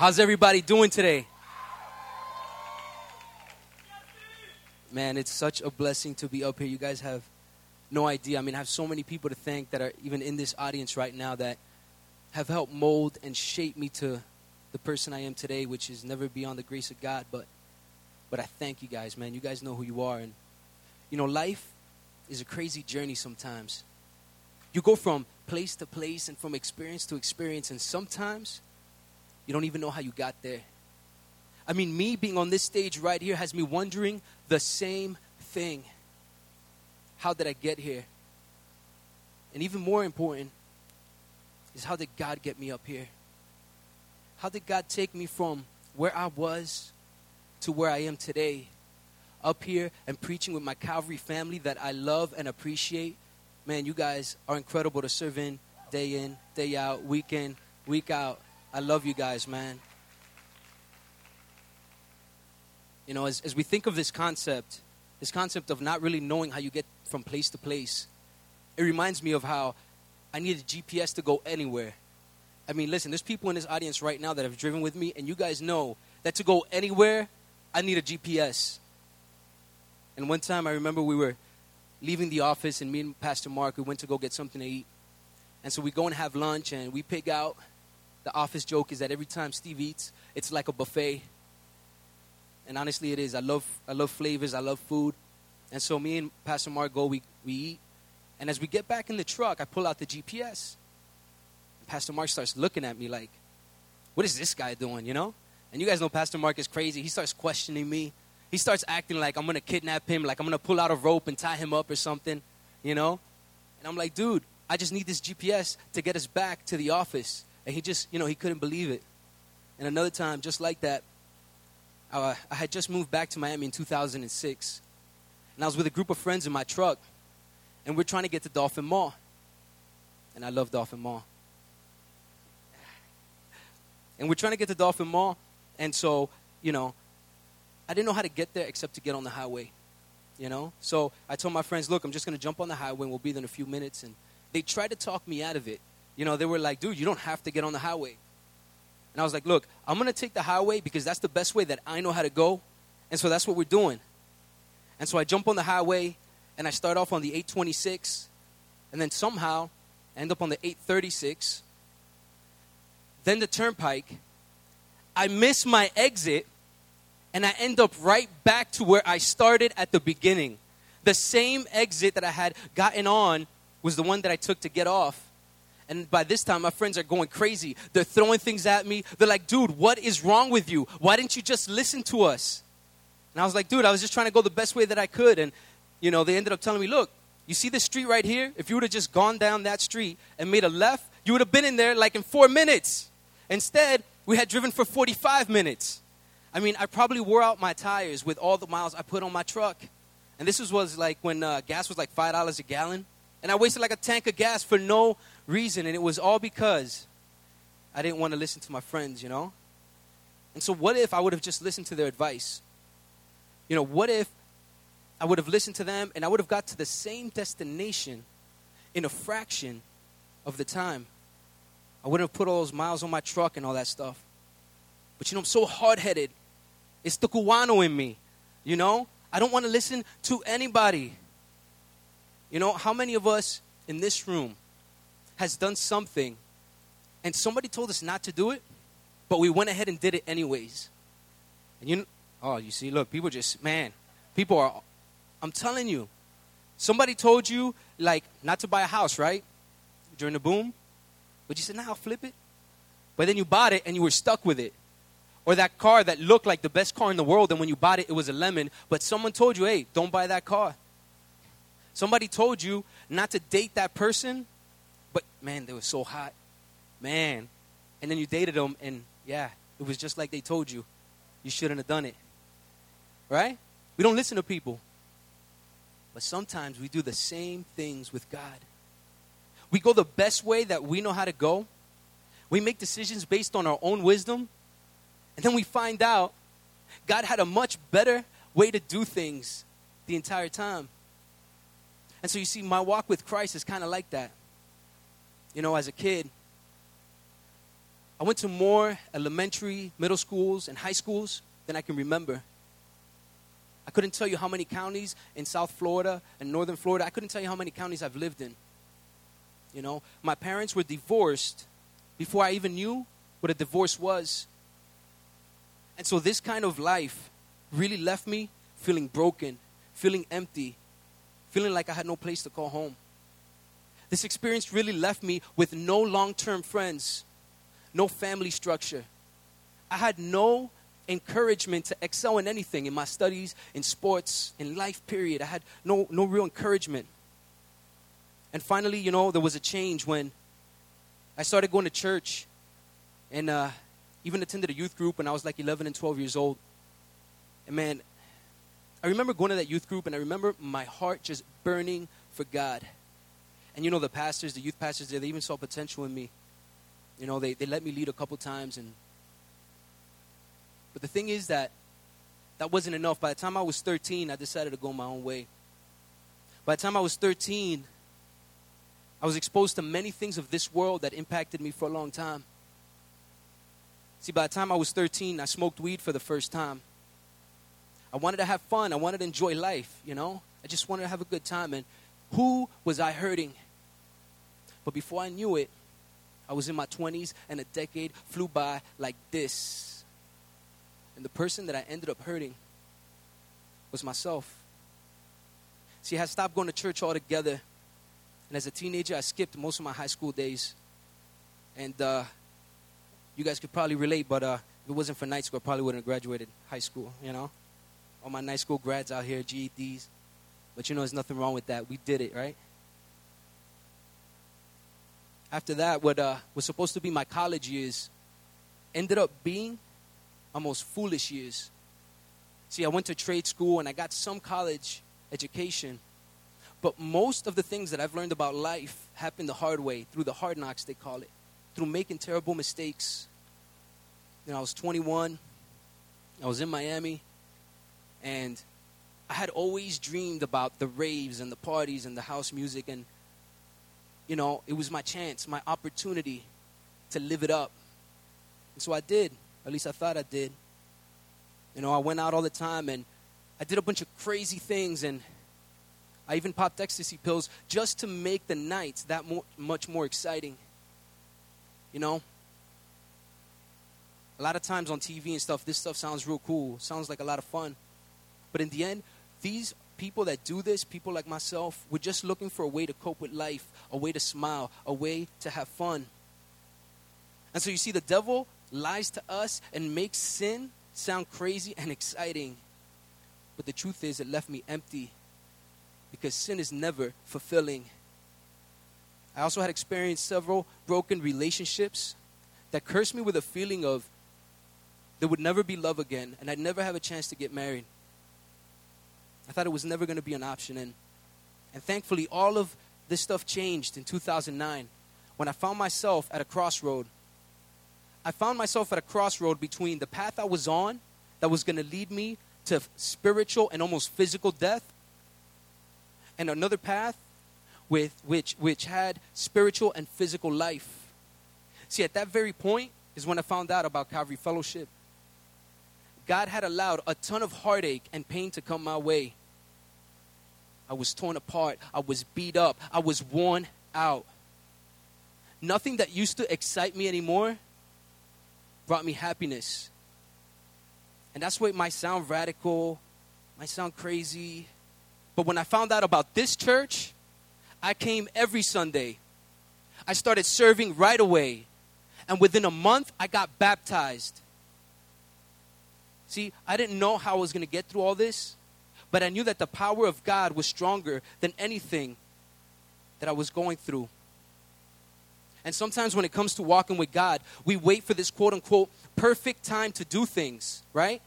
How's everybody doing today? Man, it's such a blessing to be up here. You guys have no idea. I mean, I have so many people to thank that are even in this audience right now that have helped mold and shape me to the person I am today, which is never beyond the grace of God. But, but I thank you guys, man. You guys know who you are, and you know, life is a crazy journey sometimes. You go from place to place and from experience to experience, and sometimes you don't even know how you got there. I mean, me being on this stage right here has me wondering the same thing. How did I get here? And even more important is how did God get me up here? How did God take me from where I was to where I am today? Up here and preaching with my Calvary family that I love and appreciate. Man, you guys are incredible to serve in day in, day out, week in, week out. I love you guys, man. You know, as, as we think of this concept, this concept of not really knowing how you get from place to place, it reminds me of how I need a GPS to go anywhere. I mean, listen, there's people in this audience right now that have driven with me, and you guys know that to go anywhere, I need a GPS. And one time I remember we were leaving the office, and me and Pastor Mark, we went to go get something to eat. And so we go and have lunch, and we pick out. The office joke is that every time Steve eats, it's like a buffet. And honestly, it is. I love, I love flavors, I love food. And so me and Pastor Mark go, we, we eat. And as we get back in the truck, I pull out the GPS. And Pastor Mark starts looking at me like, what is this guy doing, you know? And you guys know Pastor Mark is crazy. He starts questioning me. He starts acting like I'm going to kidnap him, like I'm going to pull out a rope and tie him up or something, you know? And I'm like, dude, I just need this GPS to get us back to the office. And he just, you know, he couldn't believe it. And another time, just like that, I, I had just moved back to Miami in 2006. And I was with a group of friends in my truck and we're trying to get to Dolphin Mall. And I love Dolphin Mall. And we're trying to get to Dolphin Mall, and so, you know, I didn't know how to get there except to get on the highway, you know? So I told my friends, look, I'm just going to jump on the highway and we'll be there in a few minutes. And they tried to talk me out of it. You know, they were like, dude, you don't have to get on the highway. And I was like, look, I'm going to take the highway because that's the best way that I know how to go. And so that's what we're doing. And so I jump on the highway and I start off on the 826, and then somehow end up on the 836, then the turnpike. I miss my exit, and I end up right back to where I started at the beginning. The same exit that I had gotten on was the one that I took to get off. And by this time, my friends are going crazy. They're throwing things at me. They're like, dude, what is wrong with you? Why didn't you just listen to us? And I was like, dude, I was just trying to go the best way that I could. And you know, they ended up telling me, look, you see this street right here? If you would have just gone down that street and made a left, you would have been in there like in four minutes. Instead, we had driven for 45 minutes. I mean, I probably wore out my tires with all the miles I put on my truck. And this was, was like when uh, gas was like $5 a gallon. And I wasted like a tank of gas for no reason. And it was all because I didn't want to listen to my friends, you know? And so, what if I would have just listened to their advice? You know, what if I would have listened to them and I would have got to the same destination in a fraction of the time. I wouldn't have put all those miles on my truck and all that stuff. But you know, I'm so hard headed. It's the Cubano in me. You know? I don't want to listen to anybody. You know, how many of us in this room has done something and somebody told us not to do it, but we went ahead and did it anyways? And you, oh, you see, look, people just, man, people are I'm telling you. Somebody told you, like, not to buy a house, right? During the boom. But you said, nah, I'll flip it. But then you bought it and you were stuck with it. Or that car that looked like the best car in the world, and when you bought it, it was a lemon. But someone told you, hey, don't buy that car. Somebody told you not to date that person, but man, they were so hot. Man. And then you dated them, and yeah, it was just like they told you. You shouldn't have done it. Right? We don't listen to people. But sometimes we do the same things with God. We go the best way that we know how to go. We make decisions based on our own wisdom. And then we find out God had a much better way to do things the entire time. And so you see, my walk with Christ is kind of like that. You know, as a kid, I went to more elementary, middle schools, and high schools than I can remember. I couldn't tell you how many counties in South Florida and Northern Florida. I couldn't tell you how many counties I've lived in. You know, my parents were divorced before I even knew what a divorce was. And so this kind of life really left me feeling broken, feeling empty, feeling like I had no place to call home. This experience really left me with no long term friends, no family structure. I had no encouragement to excel in anything in my studies, in sports, in life, period. I had no, no real encouragement. And finally, you know, there was a change when I started going to church and uh, even attended a youth group when I was like 11 and 12 years old. And man, I remember going to that youth group and I remember my heart just burning for God. And you know, the pastors, the youth pastors there, they even saw potential in me. You know, they, they let me lead a couple times. and But the thing is that that wasn't enough. By the time I was 13, I decided to go my own way. By the time I was 13, I was exposed to many things of this world that impacted me for a long time. See, by the time I was 13, I smoked weed for the first time. I wanted to have fun. I wanted to enjoy life, you know? I just wanted to have a good time. And who was I hurting? But before I knew it, I was in my 20s and a decade flew by like this. And the person that I ended up hurting was myself. See, I stopped going to church altogether and as a teenager, I skipped most of my high school days. And uh, you guys could probably relate, but uh, if it wasn't for night school, I probably wouldn't have graduated high school, you know? All my night school grads out here, GEDs. But you know, there's nothing wrong with that. We did it, right? After that, what uh, was supposed to be my college years ended up being my most foolish years. See, I went to trade school and I got some college education, but most of the things that I've learned about life happened the hard way, through the hard knocks, they call it, through making terrible mistakes. You know, I was 21, I was in Miami, and I had always dreamed about the raves and the parties and the house music, and, you know, it was my chance, my opportunity to live it up. And so I did, at least I thought I did. You know, I went out all the time and I did a bunch of crazy things and I even popped ecstasy pills just to make the nights that more, much more exciting. You know? A lot of times on TV and stuff, this stuff sounds real cool, sounds like a lot of fun. But in the end, these people that do this, people like myself, we're just looking for a way to cope with life, a way to smile, a way to have fun. And so you see, the devil lies to us and makes sin sound crazy and exciting. But the truth is, it left me empty because sin is never fulfilling. I also had experienced several broken relationships that cursed me with a feeling of there would never be love again and I'd never have a chance to get married. I thought it was never going to be an option. And, and thankfully, all of this stuff changed in 2009 when I found myself at a crossroad. I found myself at a crossroad between the path I was on that was going to lead me to spiritual and almost physical death and another path with which which had spiritual and physical life. See, at that very point is when I found out about Calvary Fellowship. God had allowed a ton of heartache and pain to come my way. I was torn apart. I was beat up. I was worn out. Nothing that used to excite me anymore brought me happiness. And that's why it might sound radical, might sound crazy, but when I found out about this church, I came every Sunday. I started serving right away. And within a month, I got baptized. See, I didn't know how I was going to get through all this, but I knew that the power of God was stronger than anything that I was going through. And sometimes when it comes to walking with God, we wait for this quote unquote perfect time to do things, right?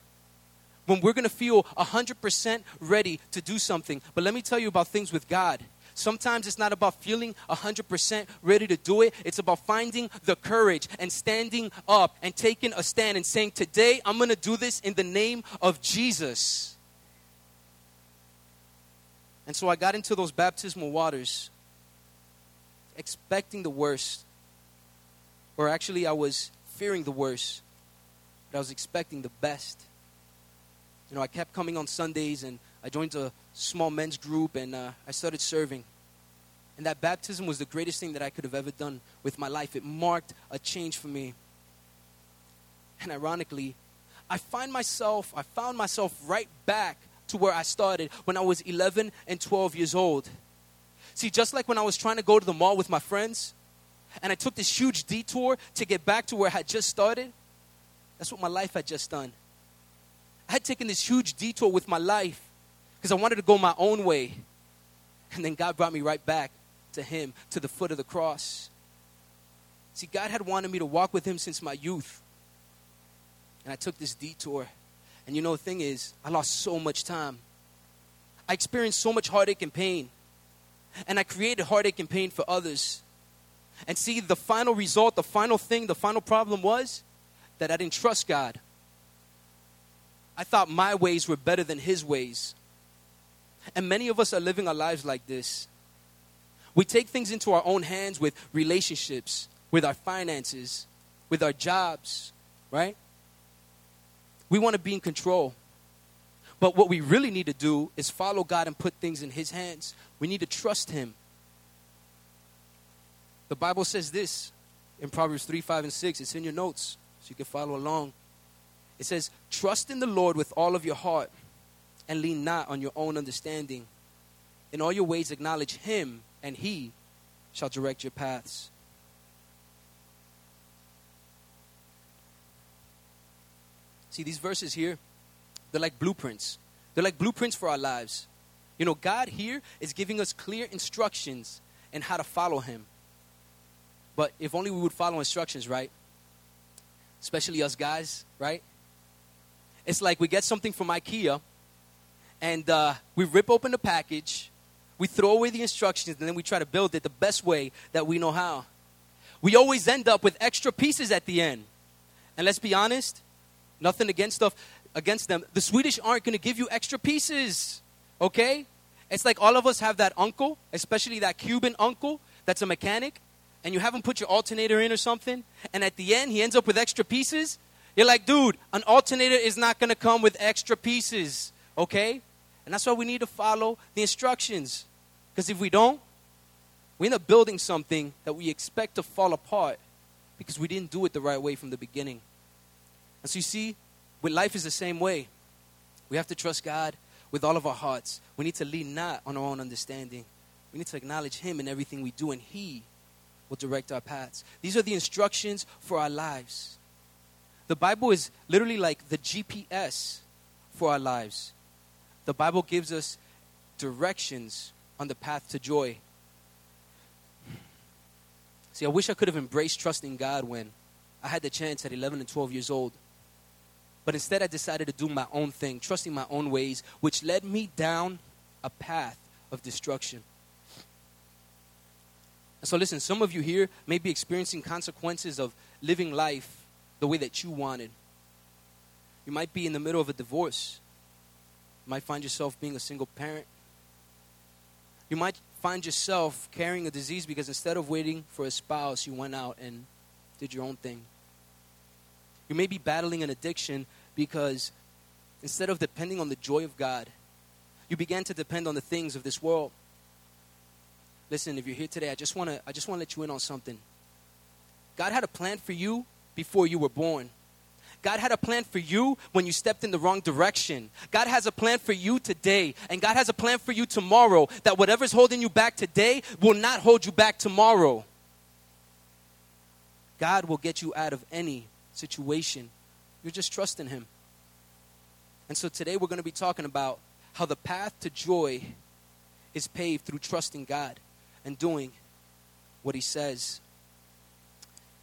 when we're going to feel 100% ready to do something. But let me tell you about things with God. Sometimes it's not about feeling 100% ready to do it. It's about finding the courage and standing up and taking a stand and saying, Today I'm going to do this in the name of Jesus. And so I got into those baptismal waters expecting the worst. Or actually, I was fearing the worst, but I was expecting the best. You know, I kept coming on Sundays and I joined a small men's group and uh, I started serving. And that baptism was the greatest thing that I could have ever done with my life. It marked a change for me. And ironically, I find myself, I found myself right back to where I started when I was 11 and 12 years old. See, just like when I was trying to go to the mall with my friends, and I took this huge detour to get back to where I had just started, that's what my life had just done. I had taken this huge detour with my life because I wanted to go my own way. And then God brought me right back to Him, to the foot of the cross. See, God had wanted me to walk with Him since my youth. And I took this detour. And you know, the thing is, I lost so much time. I experienced so much heartache and pain. And I created heartache and pain for others. And see, the final result, the final thing, the final problem was that I didn't trust God. I thought my ways were better than His ways. And many of us are living our lives like this. We take things into our own hands with relationships, with our finances, with our jobs, right? We want to be in control. But what we really need to do is follow God and put things in His hands. We need to trust Him. The Bible says this in Proverbs 3, 5, and 6. It's in your notes, so you can follow along. It says, Trust in the Lord with all of your heart and lean not on your own understanding. In all your ways, acknowledge Him, and He shall direct your paths. See, these verses here, they're like blueprints. They're like blueprints for our lives. You know, God here is giving us clear instructions in how to follow Him. But if only we would follow instructions, right? Especially us guys, right? It's like we get something from IKEA and uh, we rip open the package, we throw away the instructions, and then we try to build it the best way that we know how. We always end up with extra pieces at the end. And let's be honest, nothing against stuff against them. The Swedish aren't going to give you extra pieces. Okay? It's like all of us have that uncle, especially that Cuban uncle that's a mechanic, and you haven't put your alternator in or something, and at the end he ends up with extra pieces. You're like, dude, an alternator is not going to come with extra pieces. Okay? And that's why we need to follow the instructions. Because if we don't, we end up building something that we expect to fall apart because we didn't do it the right way from the beginning. And so you see, with life is the same way. We have to trust God with all of our hearts. We need to lean not on our own understanding. We need to acknowledge Him in everything we do, and He will direct our paths. These are the instructions for our lives. The Bible is literally like the GPS for our lives. The Bible gives us directions on the path to joy. See, I wish I could have embraced trusting God when I had the chance at 11 and 12 years old. But instead, I decided to do my own thing, trusting my own ways, which led me down a path of destruction. And so, listen, some of you here may be experiencing consequences of living life the way that you wanted. You might be in the middle of a divorce. You might find yourself being a single parent. You might find yourself carrying a disease because instead of waiting for a spouse, you went out and did your own thing. You may be battling an addiction because instead of depending on the joy of God, you began to depend on the things of this world. Listen, if you're here today, I just want to I just want to let you in on something. God had a plan for you before you were born. God had a plan for you when you stepped in the wrong direction. God has a plan for you today, and God has a plan for you tomorrow that whatever's holding you back today will not hold you back tomorrow. God will get you out of any situation. You're just trusting Him. And so today we're going to be talking about how the path to joy is paved through trusting God and doing what He says.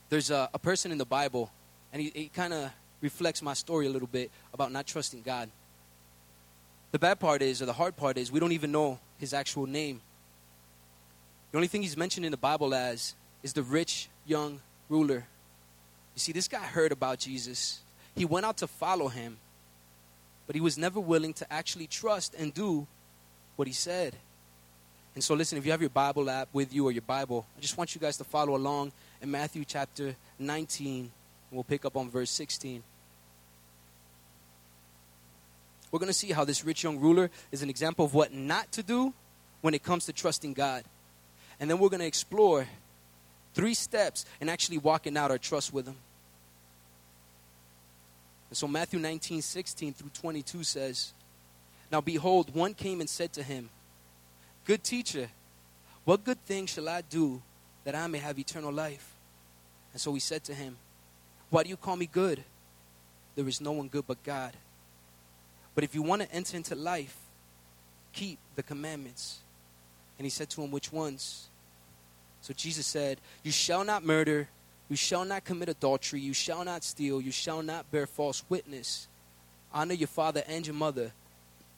There's a, a person in the Bible, and he, he kind of reflects my story a little bit about not trusting God. The bad part is, or the hard part is, we don't even know his actual name. The only thing he's mentioned in the Bible as is the rich young ruler you see, this guy heard about Jesus. He went out to follow him, but he was never willing to actually trust and do what he said. And so, listen, if you have your Bible app with you or your Bible, I just want you guys to follow along in Matthew chapter 19, We'll pick up on verse 16. We're going to see how this rich young ruler is an example of what not to do when it comes to trusting God. And then we're going to explore three steps in actually walking out our trust with Him. And so Matthew 19, 16 through 22 says, Now behold, one came and said to him, Good teacher, what good thing shall I do that I may have eternal life? And so he said to him, Why do you call me good? There is no one good but God. But if you want to enter into life, keep the commandments. And he said to him, Which ones? So Jesus said, You shall not murder, you shall not commit adultery, you shall not steal, you shall not bear false witness. Honor your father and your mother,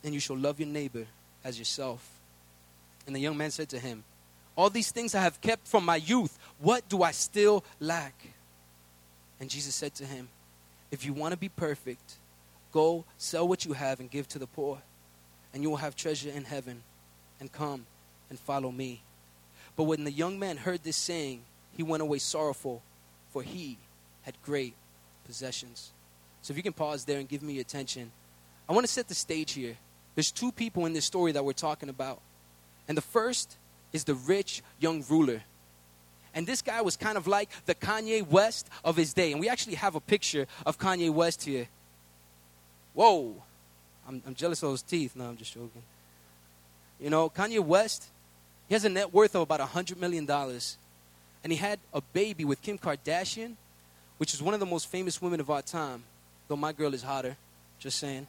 and you shall love your neighbor as yourself. And the young man said to him, All these things I have kept from my youth. What do I still lack? And Jesus said to him, If you want to be perfect, go sell what you have and give to the poor, and you will have treasure in heaven. And come and follow me. But when the young man heard this saying, he went away sorrowful, for he had great possessions. So if you can pause there and give me your attention, I want to set the stage here. There's two people in this story that we're talking about. And the first is the rich young ruler. And this guy was kind of like the Kanye West of his day. And we actually have a picture of Kanye West here. Whoa. I'm, I'm jealous of those teeth. No, I'm just joking. You know, Kanye West, he has a net worth of about $100 million. And he had a baby with Kim Kardashian, which is one of the most famous women of our time. Though my girl is hotter. Just saying.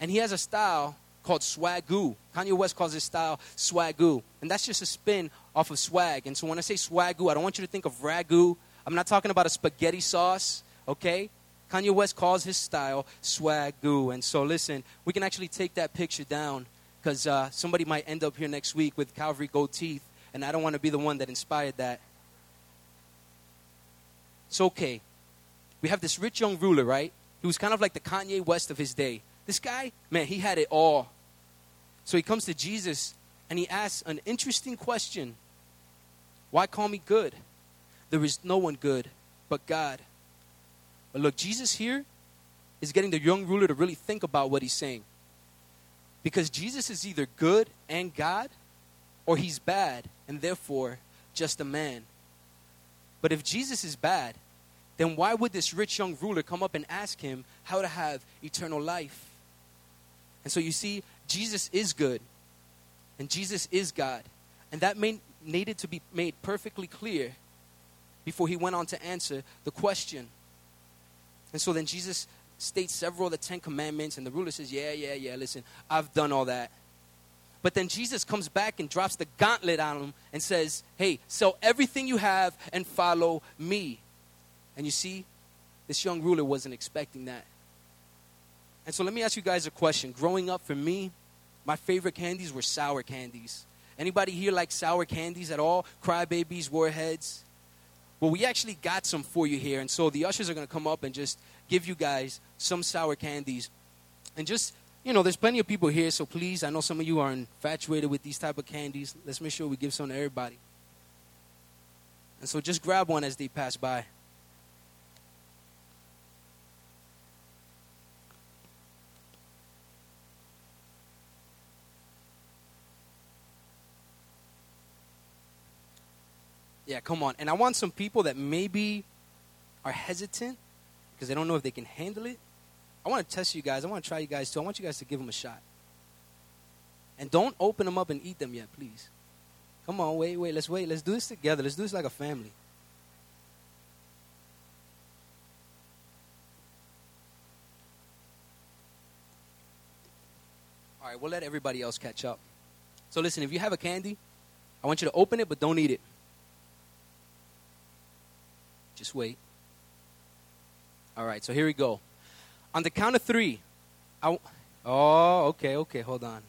And he has a style called swagoo. Kanye West calls his style swagoo. And that's just a spin off of swag. And so when I say swagoo, I don't want you to think of ragu. I'm not talking about a spaghetti sauce, okay? Kanye West calls his style swagoo. And so listen, we can actually take that picture down because uh, somebody might end up here next week with Calvary gold teeth. And I don't want to be the one that inspired that. It's okay. We have this rich young ruler, right? He was kind of like the Kanye West of his day. This guy, man, he had it all. So he comes to Jesus and he asks an interesting question Why call me good? There is no one good but God. But look, Jesus here is getting the young ruler to really think about what he's saying. Because Jesus is either good and God, or he's bad and therefore just a man. But if Jesus is bad, then why would this rich young ruler come up and ask him how to have eternal life? And so you see, Jesus is good, and Jesus is God. And that needed to be made perfectly clear before he went on to answer the question. And so then Jesus states several of the Ten Commandments, and the ruler says, Yeah, yeah, yeah, listen, I've done all that. But then Jesus comes back and drops the gauntlet on him and says, Hey, sell everything you have and follow me. And you see, this young ruler wasn't expecting that. And so let me ask you guys a question. Growing up for me, my favorite candies were sour candies. Anybody here like sour candies at all? Crybabies, warheads? Well, we actually got some for you here. And so the ushers are going to come up and just give you guys some sour candies. And just, you know, there's plenty of people here, so please, I know some of you are infatuated with these type of candies. Let's make sure we give some to everybody. And so just grab one as they pass by. Yeah, come on. And I want some people that maybe are hesitant because they don't know if they can handle it. I want to test you guys. I want to try you guys too. I want you guys to give them a shot. And don't open them up and eat them yet, please. Come on, wait, wait. Let's wait. Let's do this together. Let's do this like a family. All right, we'll let everybody else catch up. So listen, if you have a candy, I want you to open it, but don't eat it. Just wait. All right, so here we go. On the count of three, I w- oh, okay, okay, hold on.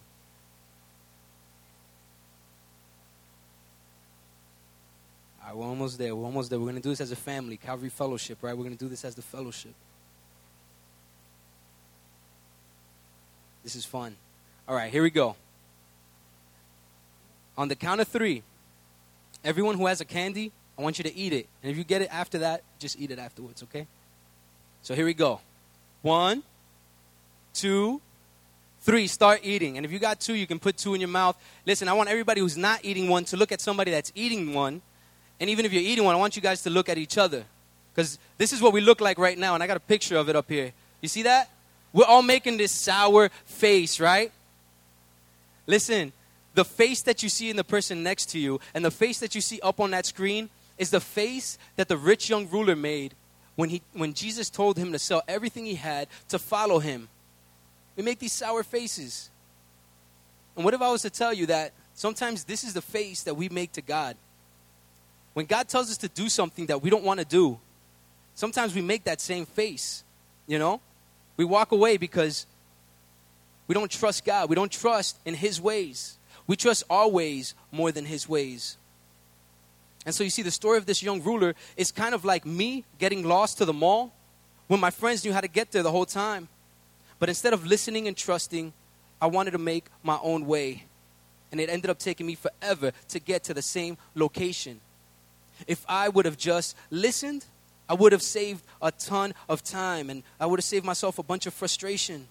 All right, we're almost there. We're almost there. We're going to do this as a family, Calvary Fellowship, right? We're going to do this as the fellowship. This is fun. All right, here we go. On the count of three, everyone who has a candy, I want you to eat it. And if you get it after that, just eat it afterwards, okay? So here we go. One, two, three. Start eating. And if you got two, you can put two in your mouth. Listen, I want everybody who's not eating one to look at somebody that's eating one. And even if you're eating one, I want you guys to look at each other. Because this is what we look like right now. And I got a picture of it up here. You see that? We're all making this sour face, right? Listen, the face that you see in the person next to you and the face that you see up on that screen is the face that the rich young ruler made when, he, when Jesus told him to sell everything he had to follow him. We make these sour faces. And what if I was to tell you that sometimes this is the face that we make to God? When God tells us to do something that we don't want to do, sometimes we make that same face, you know? We walk away because we don't trust God. We don't trust in His ways. We trust our ways more than His ways. And so you see, the story of this young ruler is kind of like me getting lost to the mall when my friends knew how to get there the whole time. But instead of listening and trusting, I wanted to make my own way. And it ended up taking me forever to get to the same location. If I would have just listened, I would have saved a ton of time and I would have saved myself a bunch of frustration.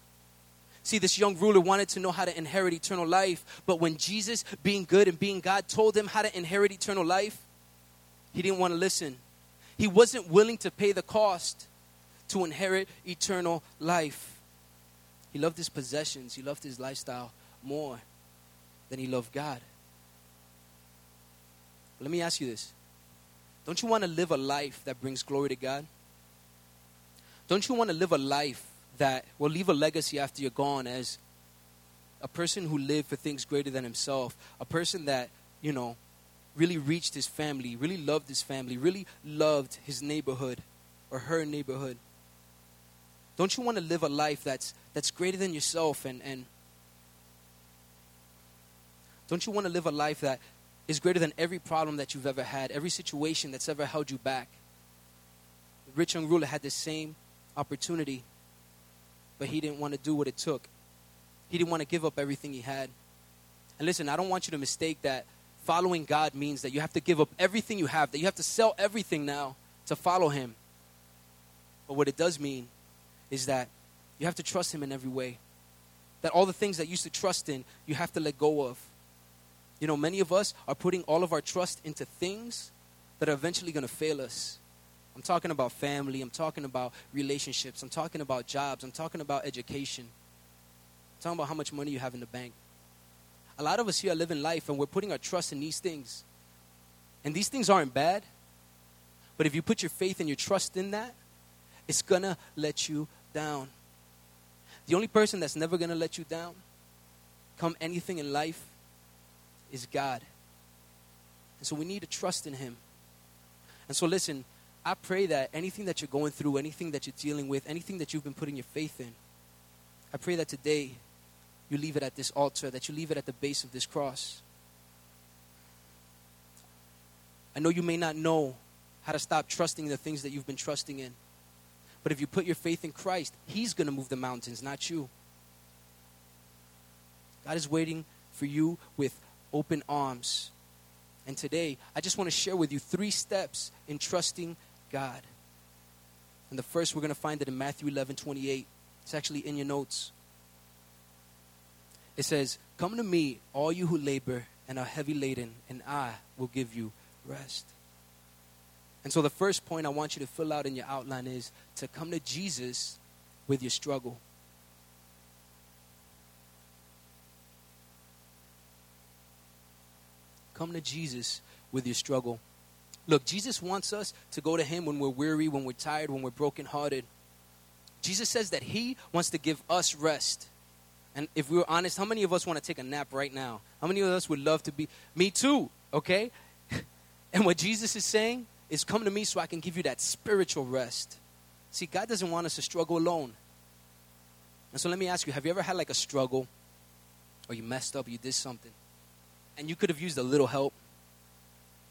See, this young ruler wanted to know how to inherit eternal life, but when Jesus, being good and being God, told him how to inherit eternal life, he didn't want to listen. He wasn't willing to pay the cost to inherit eternal life. He loved his possessions, he loved his lifestyle more than he loved God. Let me ask you this Don't you want to live a life that brings glory to God? Don't you want to live a life that will leave a legacy after you're gone as a person who lived for things greater than himself, a person that, you know, really reached his family, really loved his family, really loved his neighborhood or her neighborhood. Don't you want to live a life that's that's greater than yourself and and don't you want to live a life that is greater than every problem that you've ever had, every situation that's ever held you back? The rich young ruler had the same opportunity but he didn't want to do what it took. He didn't want to give up everything he had. And listen, I don't want you to mistake that following God means that you have to give up everything you have, that you have to sell everything now to follow him. But what it does mean is that you have to trust him in every way. That all the things that you used to trust in, you have to let go of. You know, many of us are putting all of our trust into things that are eventually going to fail us. I'm talking about family. I'm talking about relationships. I'm talking about jobs. I'm talking about education. I'm talking about how much money you have in the bank. A lot of us here are living life and we're putting our trust in these things. And these things aren't bad. But if you put your faith and your trust in that, it's to let you down. The only person that's never to let you down, come anything in life, is God. And so we need to trust in Him. And so, listen, I pray that anything that you're going through, anything that you're dealing with, anything that you've been putting your faith in, I pray that today you leave it at this altar, that you leave it at the base of this cross. I know you may not know how to stop trusting the things that you've been trusting in. But if you put your faith in Christ, He's going to move the mountains, not you. God is waiting for you with open arms. And today, I just want to share with you three steps in trusting God. And the first, we're going to find it in Matthew 11 28. It's actually in your notes. It says, Come to me, all you who labor and are heavy laden, and I will give you rest. And so, the first point I want you to fill out in your outline is to come to Jesus with your struggle. Come to Jesus with your struggle. Look, Jesus wants us to go to Him when we're weary, when we're tired, when we're brokenhearted. Jesus says that He wants to give us rest. And if we were honest, how many of us want to take a nap right now? How many of us would love to be? Me too, okay? and what Jesus is saying is come to me so I can give you that spiritual rest. See, God doesn't want us to struggle alone. And so let me ask you have you ever had like a struggle or you messed up, you did something, and you could have used a little help?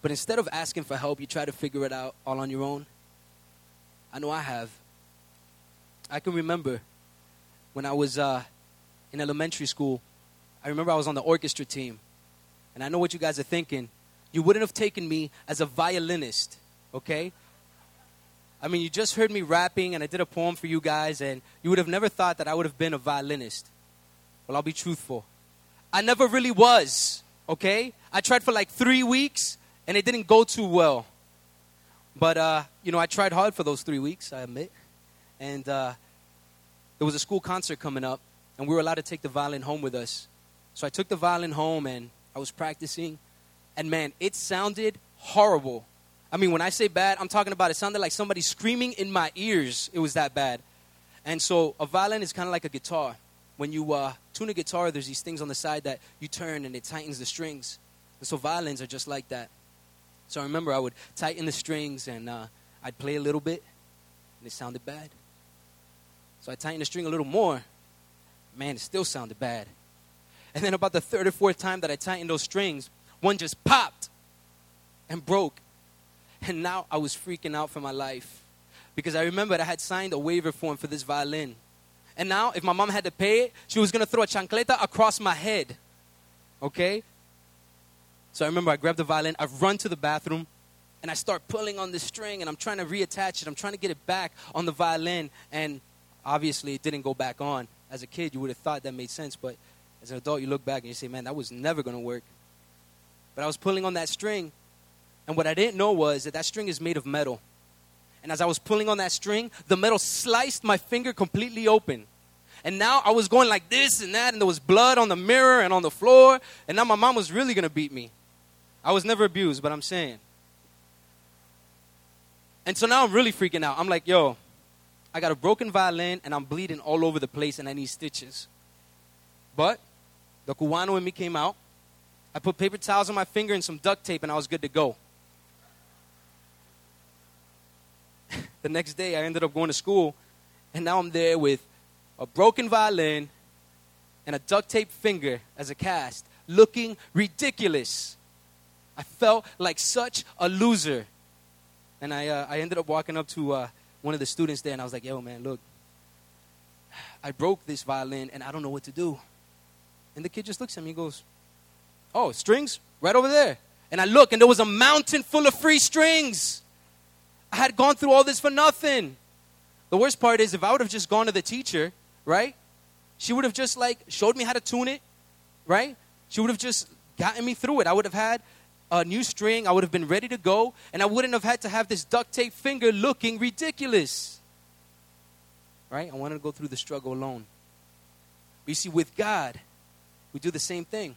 But instead of asking for help, you try to figure it out all on your own. I know I have. I can remember when I was uh, in elementary school, I remember I was on the orchestra team. And I know what you guys are thinking. You wouldn't have taken me as a violinist, okay? I mean, you just heard me rapping and I did a poem for you guys, and you would have never thought that I would have been a violinist. Well, I'll be truthful. I never really was, okay? I tried for like three weeks and it didn't go too well. But, uh, you know, I tried hard for those three weeks, I admit. And uh, there was a school concert coming up, and we were allowed to take the violin home with us. So I took the violin home and I was practicing. And man, it sounded horrible. I mean, when I say bad, I'm talking about it sounded like somebody screaming in my ears. It was that bad. And so a violin is kind of like a guitar. When you uh, tune a guitar, there's these things on the side that you turn and it tightens the strings. And so violins are just like that. So I remember I would tighten the strings and uh, I'd play a little bit, and it sounded bad. So I tightened the string a little more. Man, it still sounded bad. And then about the third or fourth time that I tightened those strings, one just popped and broke. And now I was freaking out for my life because I remembered I had signed a waiver form for this violin. And now, if my mom had to pay it, she was going to throw a chancleta across my head. Okay? So I remember I grabbed the violin, I run to the bathroom, and I start pulling on the string, and I'm trying to reattach it. I'm trying to get it back on the violin, and obviously it didn't go back on. As a kid, you would have thought that made sense, but as an adult, you look back and you say, man, that was never going to work. But I was pulling on that string, and what I didn't know was that that string is made of metal. And as I was pulling on that string, the metal sliced my finger completely open. And now I was going like this and that, and there was blood on the mirror and on the floor. And now my mom was really going to beat me. I was never abused, but I'm saying. And so now I'm really freaking out. I'm like, yo, I got a broken violin and I'm bleeding all over the place and I need stitches. But the Cubano in me came out. I put paper towels on my finger and some duct tape and I was good to go. the next day I ended up going to school and now I'm there with a broken violin and a duct tape finger as a cast, looking ridiculous. I felt like such a loser. And I, uh, I ended up walking up to uh, one of the students there and I was like, yo, man, look, I broke this violin and I don't know what to do. And the kid just looks at me and goes, oh, strings? Right over there. And I look and there was a mountain full of free strings. I had gone through all this for nothing. The worst part is if I would have just gone to the teacher, right? She would have just like showed me how to tune it, right? She would have just gotten me through it. I would have had a new string. I would have been ready to go, and I wouldn't have had to have this duct tape finger looking ridiculous. Right? I wanted to go through the struggle alone. But you see, with God, we do the same thing.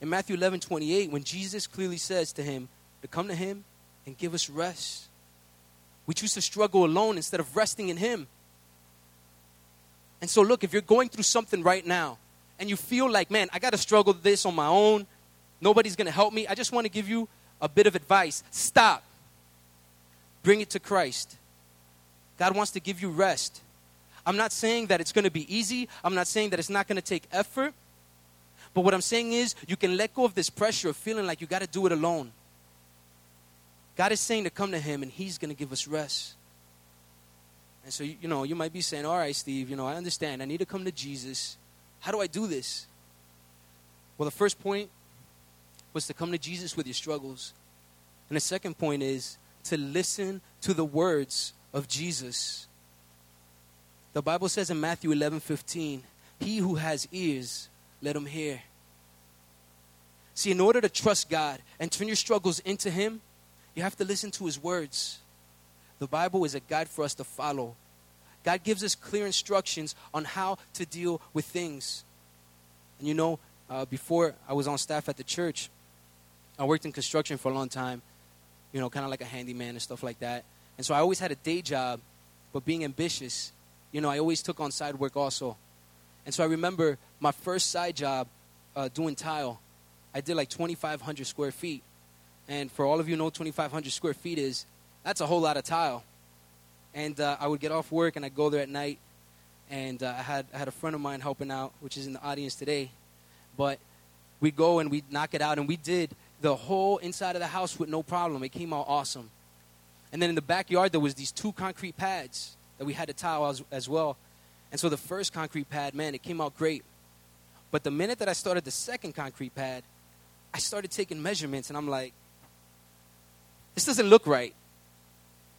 In Matthew 11 28, when Jesus clearly says to him to come to him and give us rest, we choose to struggle alone instead of resting in him. And so, look, if you're going through something right now and you feel like, man, I got to struggle this on my own, Nobody's going to help me. I just want to give you a bit of advice. Stop. Bring it to Christ. God wants to give you rest. I'm not saying that it's going to be easy. I'm not saying that it's not going to take effort. But what I'm saying is, you can let go of this pressure of feeling like you got to do it alone. God is saying to come to Him, and He's going to give us rest. And so, you know, you might be saying, All right, Steve, you know, I understand. I need to come to Jesus. How do I do this? Well, the first point was to come to Jesus with your struggles. And the second point is to listen to the words of Jesus. The Bible says in Matthew 11 15, He who has ears, let him hear. See, in order to trust God and turn your struggles into Him, you have to listen to His words. The Bible is a guide for us to follow. God gives us clear instructions on how to deal with things. And you know, uh, before I was on staff at the church, I worked in construction for a long time, you know, kind of like a handyman and stuff like that. And so I always had a day job, but being ambitious, you know, I always took on side work also. And so I remember my first side job uh, doing tile. I did like 2,500 square feet. And for all of you know 2,500 square feet is, that's a whole lot of tile. And uh, I would get off work and I'd go there at night. And uh, I, had, I had a friend of mine helping out, which is in the audience today. But we'd go and we'd knock it out. And we did the whole inside of the house with no problem. It came out awesome. And then in the backyard, there was these two concrete pads that we had to tile as, as well. And so the first concrete pad, man, it came out great. But the minute that I started the second concrete pad, I started taking measurements and I'm like, this doesn't look right.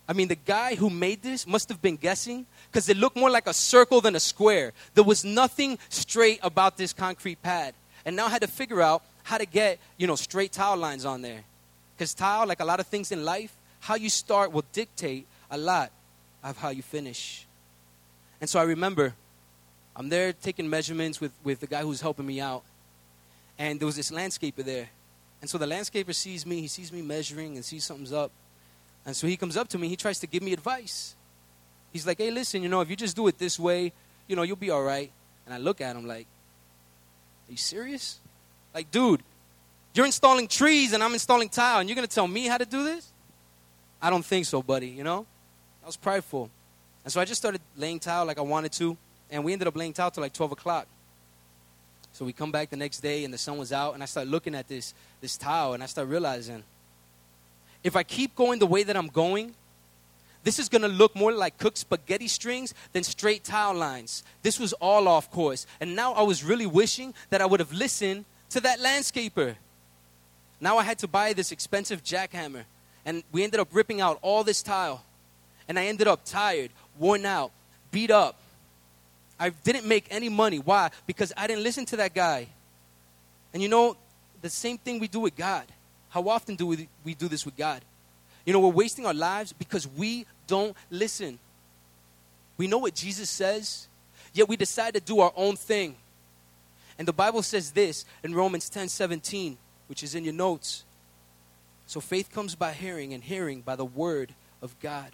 I mean, the guy who made this must have been guessing because it looked more like a circle than a square. There was nothing straight about this concrete pad. And now I had to figure out how to get, you know, straight tile lines on there. Because tile, like a lot of things in life, how you start will dictate a lot of how you finish. And so I remember I'm there taking measurements with, with the guy who's helping me out. And there was this landscaper there. And so the landscaper sees me, he sees me measuring and sees something's up. And so he comes up to me, he tries to give me advice. He's like, hey, listen, you know, if you just do it this way, you know, you'll be all right. And I look at him like, are you serious? Like, dude, you're installing trees and I'm installing tile, and you're going to tell me how to do this? I don't think so, buddy, you know? I was prideful. And so I just started laying tile like I wanted to, and we ended up laying tile till like 12 o'clock. So we come back the next day and the sun was out, and I start looking at this, this tile, and I start realizing if I keep going the way that I'm going, this is going to look more like cooked spaghetti strings than straight tile lines. This was all off course. And now I was really wishing that I would have listened to that landscaper. Now I had to buy this expensive jackhammer, and we ended up ripping out all this tile. And I ended up tired, worn out, beat up. I didn't make any money. Why? Because I didn't listen to that guy. And you know, the same thing we do with God. How often do we, we do this with God? You know, we're wasting our lives because we don't listen. We know what Jesus says, yet we decide to do our own thing. And the Bible says this in Romans 10 17, which is in your notes. So faith comes by hearing, and hearing by the word of God.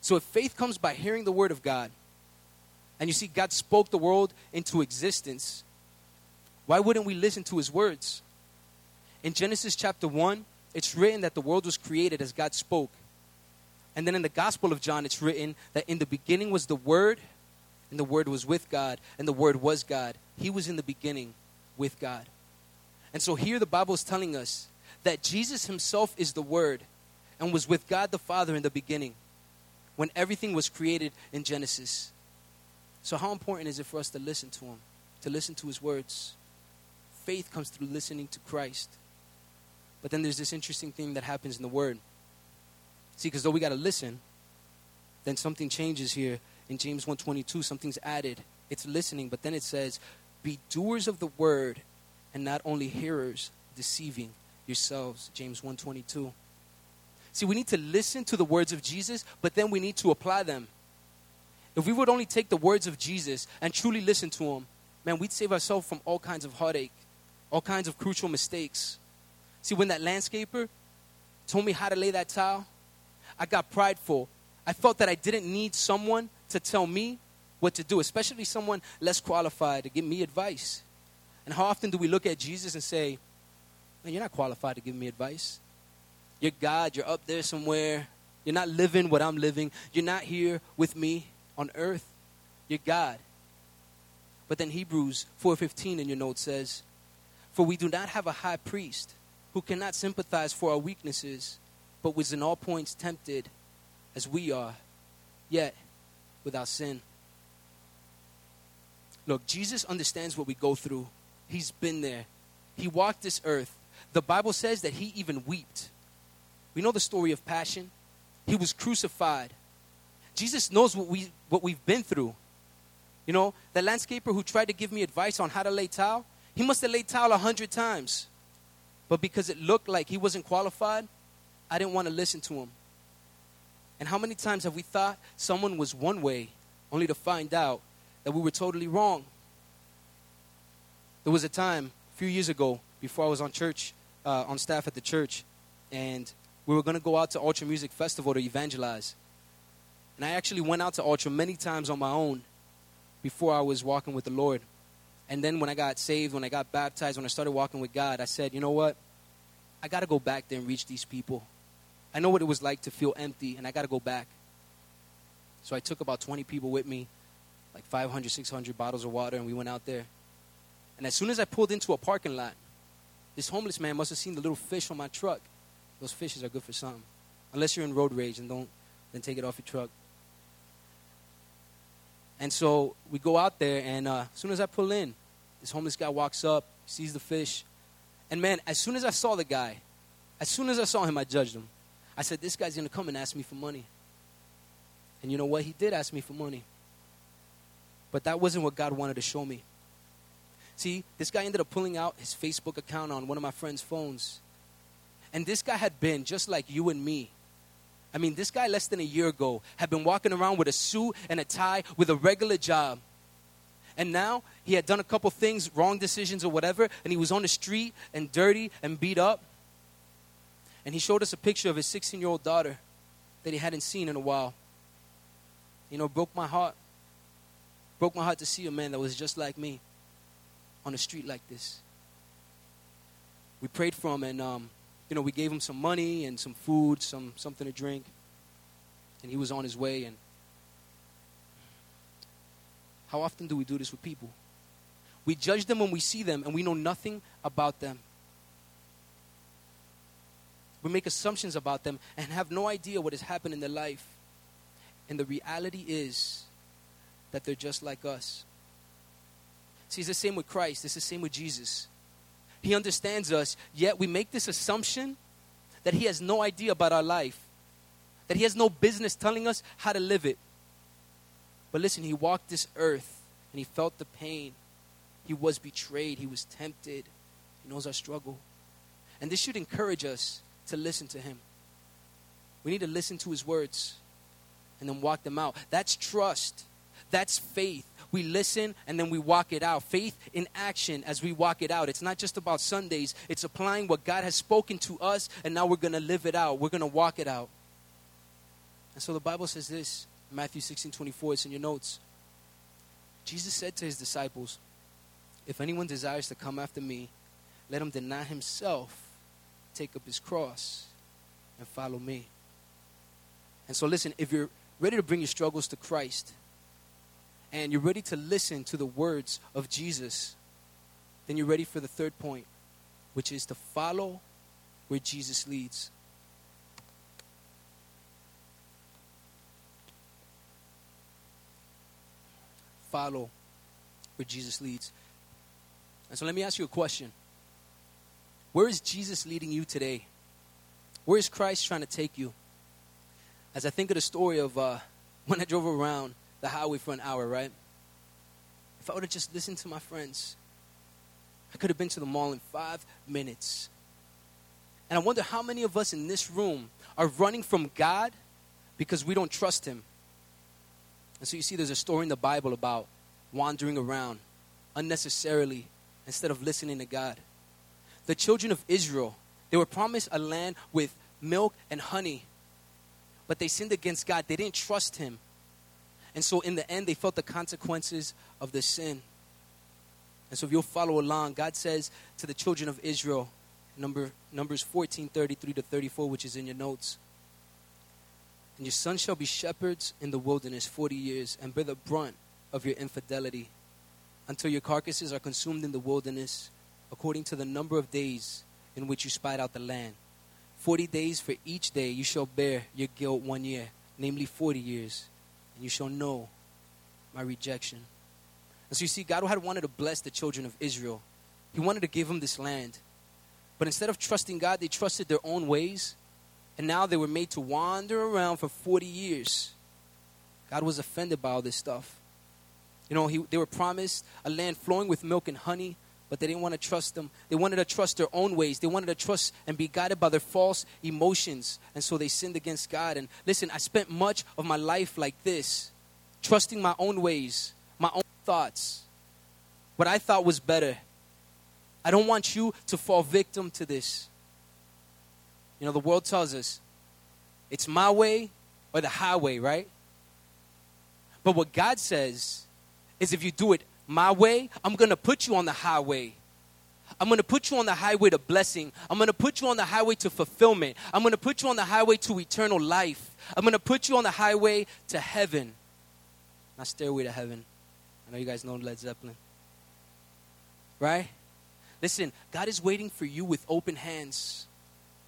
So if faith comes by hearing the word of God, and you see, God spoke the world into existence. Why wouldn't we listen to his words? In Genesis chapter 1, it's written that the world was created as God spoke. And then in the Gospel of John, it's written that in the beginning was the Word, and the Word was with God, and the Word was God. He was in the beginning with God. And so here the Bible is telling us that Jesus himself is the Word and was with God the Father in the beginning when everything was created in Genesis. So, how important is it for us to listen to Him, to listen to His words? Faith comes through listening to Christ. But then there's this interesting thing that happens in the Word. See, because though we got to listen, then something changes here in James 1:22. Something's added. It's listening, but then it says, "Be doers of the word, and not only hearers, deceiving yourselves." James 1:22. See, we need to listen to the words of Jesus, but then we need to apply them. If we would only take the words of Jesus and truly listen to him, man, we'd save ourselves from all kinds of heartache, all kinds of crucial mistakes. See, when that landscaper told me how to lay that tile, I got prideful. I felt that I didn't need someone to tell me what to do, especially someone less qualified to give me advice. And how often do we look at Jesus and say, Man, you're not qualified to give me advice. You're God, you're up there somewhere. You're not living what I'm living. You're not here with me on earth. You're God. But then Hebrews 4:15 in your note says, "For we do not have a high priest who cannot sympathize for our weaknesses, but was in all points tempted as we are, yet without sin." Look, Jesus understands what we go through. He's been there. He walked this earth. The Bible says that he even wept. We know the story of passion. He was crucified. Jesus knows what, we, what we've been through. You know, the landscaper who tried to give me advice on how to lay tile, he must have laid tile a hundred times. But because it looked like he wasn't qualified, I didn't want to listen to him. And how many times have we thought someone was one way only to find out that we were totally wrong? There was a time a few years ago before I was on church, uh, on staff at the church, and we were going to go out to Ultra Music Festival to evangelize. And I actually went out to Ultra many times on my own before I was walking with the Lord. And then when I got saved, when I got baptized, when I started walking with God, I said, you know what? I got to go back there and reach these people. I know what it was like to feel empty, and I got to go back. So I took about 20 people with me, like 500, 600 bottles of water, and we went out there. And as soon as I pulled into a parking lot, this homeless man must have seen the little fish on my truck. Those fishes are good for something. Unless you're in road rage and don't, then take it off your truck. And so we go out there, and uh, as soon as I pull in, this homeless guy walks up, sees the fish, And man, as soon as I saw the guy, as soon as I saw him, I judged him. I said, This guy's going to come and ask me for money. And you know what? He did ask me for money. But that wasn't what God wanted to show me. See, this guy ended up pulling out his Facebook account on one of my friend's phones. And this guy had been just like you and me. I mean, this guy less than a year ago had been walking around with a suit and a tie with a regular job. And now he had done a couple things, wrong decisions or whatever, and he was on the street and dirty and beat up. And he showed us a picture of his 16 year old daughter that he hadn't seen in a while. You know, broke my heart. Broke my heart to see a man that was just like me on a street like this. We prayed for him and, um, you know, we gave him some money and some food, some something to drink. And he was on his way. And how often do we do this with people? We judge them when we see them and we know nothing about them. We make assumptions about them and have no idea what has happened in their life. And the reality is that they're just like us. See, it's the same with Christ, it's the same with Jesus. He understands us, yet we make this assumption that He has no idea about our life, that He has no business telling us how to live it. But listen, He walked this earth and He felt the pain. He was betrayed, He was tempted, He knows our struggle. And this should encourage us to listen to Him. We need to listen to His words and then walk them out. That's trust, that's faith we listen and then we walk it out. Faith in action as we walk it out. It's not just about Sundays, it's applying what God has spoken to us, and now we're going to live it out. We're going to walk it out. And so the Bible says this Matthew 16 24, it's in your notes. Jesus said to his disciples, If anyone desires to come after me, let him deny himself, take up his cross, and follow me. And so, listen, if you're ready to bring your struggles to Christ, and you're ready to listen to the words of Jesus, then you're ready for the third point, which is to follow where Jesus leads. Follow where Jesus leads. And so let me ask you a question. Where is Jesus leading you today? Where is Christ trying to take you? As I think of the story of uh, when I drove around the highway for an hour, right? If I would have just listened to my friends, I could have been to the mall in five minutes. And I wonder how many of us in this room are running from God because we don't trust Him. And so you see, there's a story in the Bible about wandering around unnecessarily instead of listening to God. The children of Israel, they were promised a land with milk and honey, but they sinned against God. They didn't trust Him. And so in the end, they felt the consequences of the sin. And so if you'll follow along, God says to the children of Israel, number, Numbers 14, 33 to 34, which is in your notes. And your sons shall be shepherds in the wilderness 40 years and bear the brunt of your infidelity until your carcasses are consumed in the wilderness according to the number of days in which you spied out the land. 40 days for each day you shall bear your guilt one year, namely 40 years and you shall know my rejection. And so you see, God had wanted to bless the children of Israel. He wanted to give them this land. But instead of trusting God, they trusted their own ways. And now they were made to wander around for 40 years. God was offended by all this stuff. You know, he, they were promised a land flowing with milk and honey, but they didn't want to trust them. They wanted to trust their own ways. They wanted to trust and be guided by their false emotions. And so they sinned against God. And listen, I spent much of my life like this, trusting my own ways, my own thoughts, what I thought was better. I don't want you to fall victim to this. You know, the world tells us it's my way or the highway, right? But what God says is if you do it my way, I'm going to put you on the highway. I'm going to put you on the highway to blessing. I'm going to put you on the highway to fulfillment. I'm going to put you on the highway to eternal life. I'm going to put you on the highway to heaven. Not stairway to heaven. I know you guys know Led Zeppelin. Right? Listen, God is waiting for you with open hands.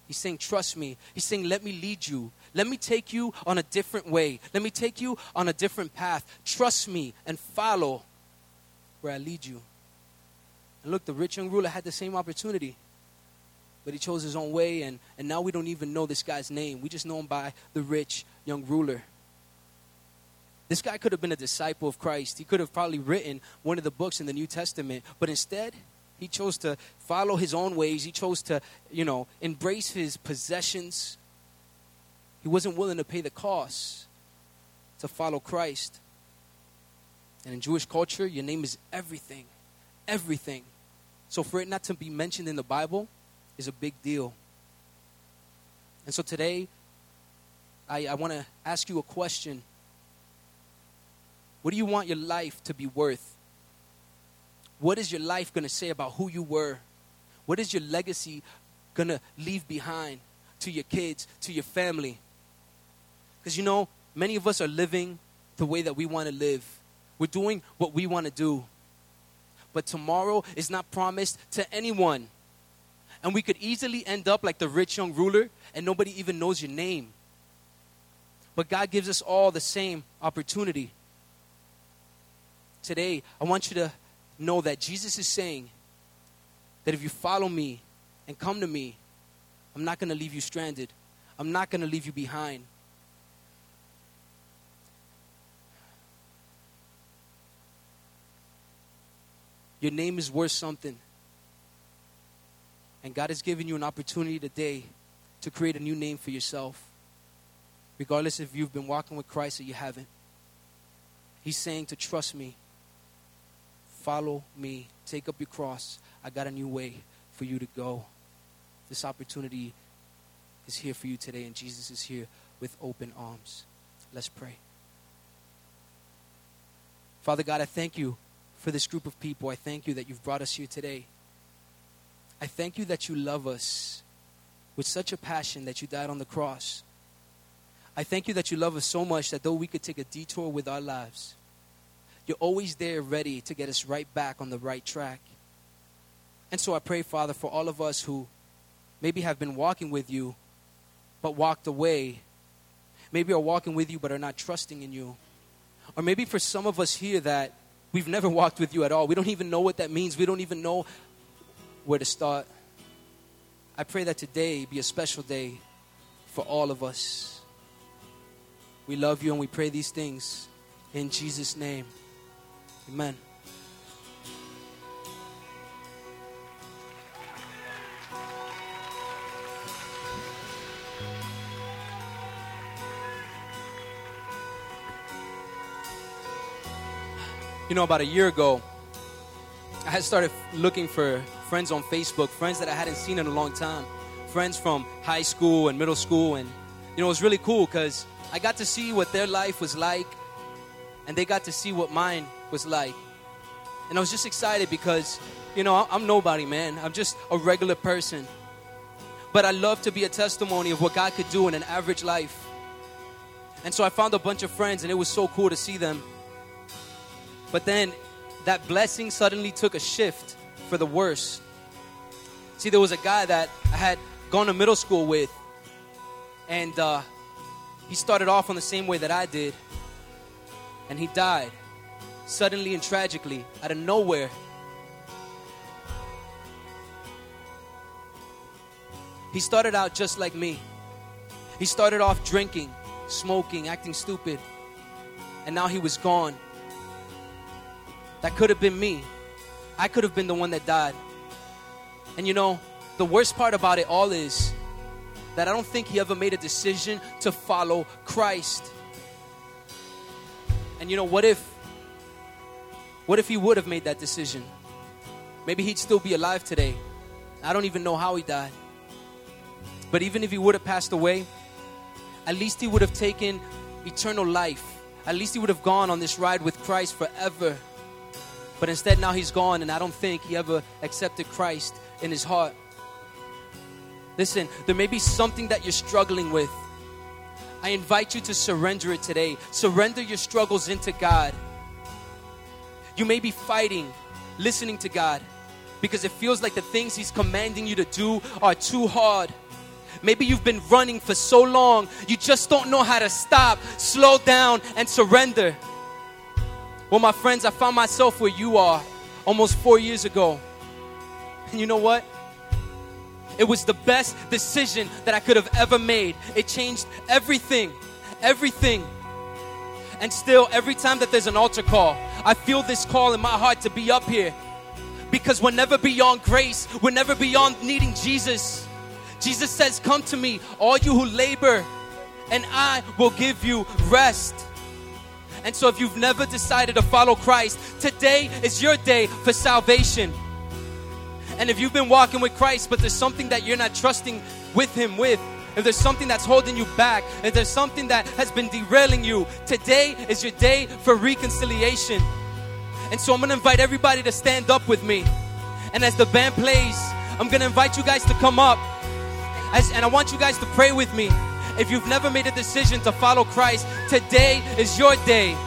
He's saying, Trust me. He's saying, Let me lead you. Let me take you on a different way. Let me take you on a different path. Trust me and follow where I lead you. And look, the rich young ruler had the same opportunity. but he chose his own way, and, and now we don't even know this guy's name. We just know him by the rich young ruler. This guy could have been a disciple of Christ. He could have probably written one of the books in the New Testament, but instead, he chose to follow his own ways. He chose to, you know, embrace his possessions. He wasn't willing to pay the cost to follow Christ. And in Jewish culture, your name is everything. Everything. So for it not to be mentioned in the Bible is a big deal. And so today, I, I want to ask you a question. What do you want your life to be worth? What is your life going to say about who you were? What is your legacy going to leave behind to your kids, to your family? Because you know, many of us are living the way that we want to live. We're doing what we want to do. But tomorrow is not promised to anyone. And we could easily end up like the rich young ruler and nobody even knows your name. But God gives us all the same opportunity. Today, I want you to know that Jesus is saying that if you follow me and come to me, I'm not going to leave you stranded. I'm not going to leave you behind. Your name is worth something. And God has given you an opportunity today to create a new name for yourself. Regardless if you've been walking with Christ or you haven't. He's saying to trust me Follow me. Take up your cross. I got a new way for you to go. This opportunity is here for you today, and Jesus is here with open arms. Let's pray. Father God, I thank you for this group of people. I thank you that you've brought us here today. I thank you that you love us with such a passion that you died on the cross. I thank you that you love us so much that though we could take a detour with our lives, you're always there ready to get us right back on the right track. And so I pray, Father, for all of us who maybe have been walking with you but walked away. Maybe are walking with you but are not trusting in you. Or maybe for some of us here that we've never walked with you at all. We don't even know what that means. We don't even know where to start. I pray that today be a special day for all of us. We love you and we pray these things in Jesus' name. Amen. You know, about a year ago, I had started looking for friends on Facebook, friends that I hadn't seen in a long time, friends from high school and middle school. And, you know, it was really cool because I got to see what their life was like, and they got to see what mine was like. And I was just excited because, you know, I'm nobody, man. I'm just a regular person. But I love to be a testimony of what God could do in an average life. And so I found a bunch of friends, and it was so cool to see them. But then that blessing suddenly took a shift for the worse. See, there was a guy that I had gone to middle school with, and uh, he started off on the same way that I did, and he died suddenly and tragically, out of nowhere. He started out just like me. He started off drinking, smoking, acting stupid, and now he was gone. That could have been me. I could have been the one that died. And you know, the worst part about it all is that I don't think he ever made a decision to follow Christ. And you know, what if what if he would have made that decision? Maybe he'd still be alive today. I don't even know how he died. But even if he would have passed away, at least he would have taken eternal life. At least he would have gone on this ride with Christ forever. But instead, now he's gone, and I don't think he ever accepted Christ in his heart. Listen, there may be something that you're struggling with. I invite you to surrender it today. Surrender your struggles into God. You may be fighting, listening to God, because it feels like the things He's commanding you to do are too hard. Maybe you've been running for so long, you just don't know how to stop, slow down, and surrender. Well, my friends, I found myself where you are almost four years ago. And you know what? It was the best decision that I could have ever made. It changed everything. Everything. And still, every time that there's an altar call, I feel this call in my heart to be up here. Because we're never beyond grace, we're never beyond needing Jesus. Jesus says, Come to me, all you who labor, and I will give you rest. And so, if you've never decided to follow Christ, today is your day for salvation. And if you've been walking with Christ, but there's something that you're not trusting with Him with, if there's something that's holding you back, if there's something that has been derailing you, today is your day for reconciliation. And so I'm gonna invite everybody to stand up with me. And as the band plays, I'm gonna invite you guys to come up. As, and I want you guys to pray with me. If you've never made a decision to follow Christ, today is your day.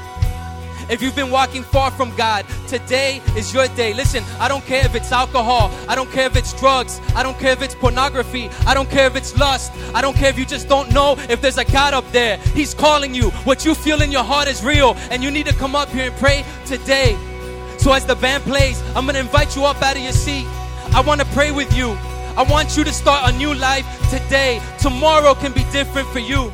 If you've been walking far from God, today is your day. Listen, I don't care if it's alcohol. I don't care if it's drugs. I don't care if it's pornography. I don't care if it's lust. I don't care if you just don't know if there's a God up there. He's calling you. What you feel in your heart is real, and you need to come up here and pray today. So as the band plays, I'm going to invite you up out of your seat. I want to pray with you. I want you to start a new life today. Tomorrow can be different for you.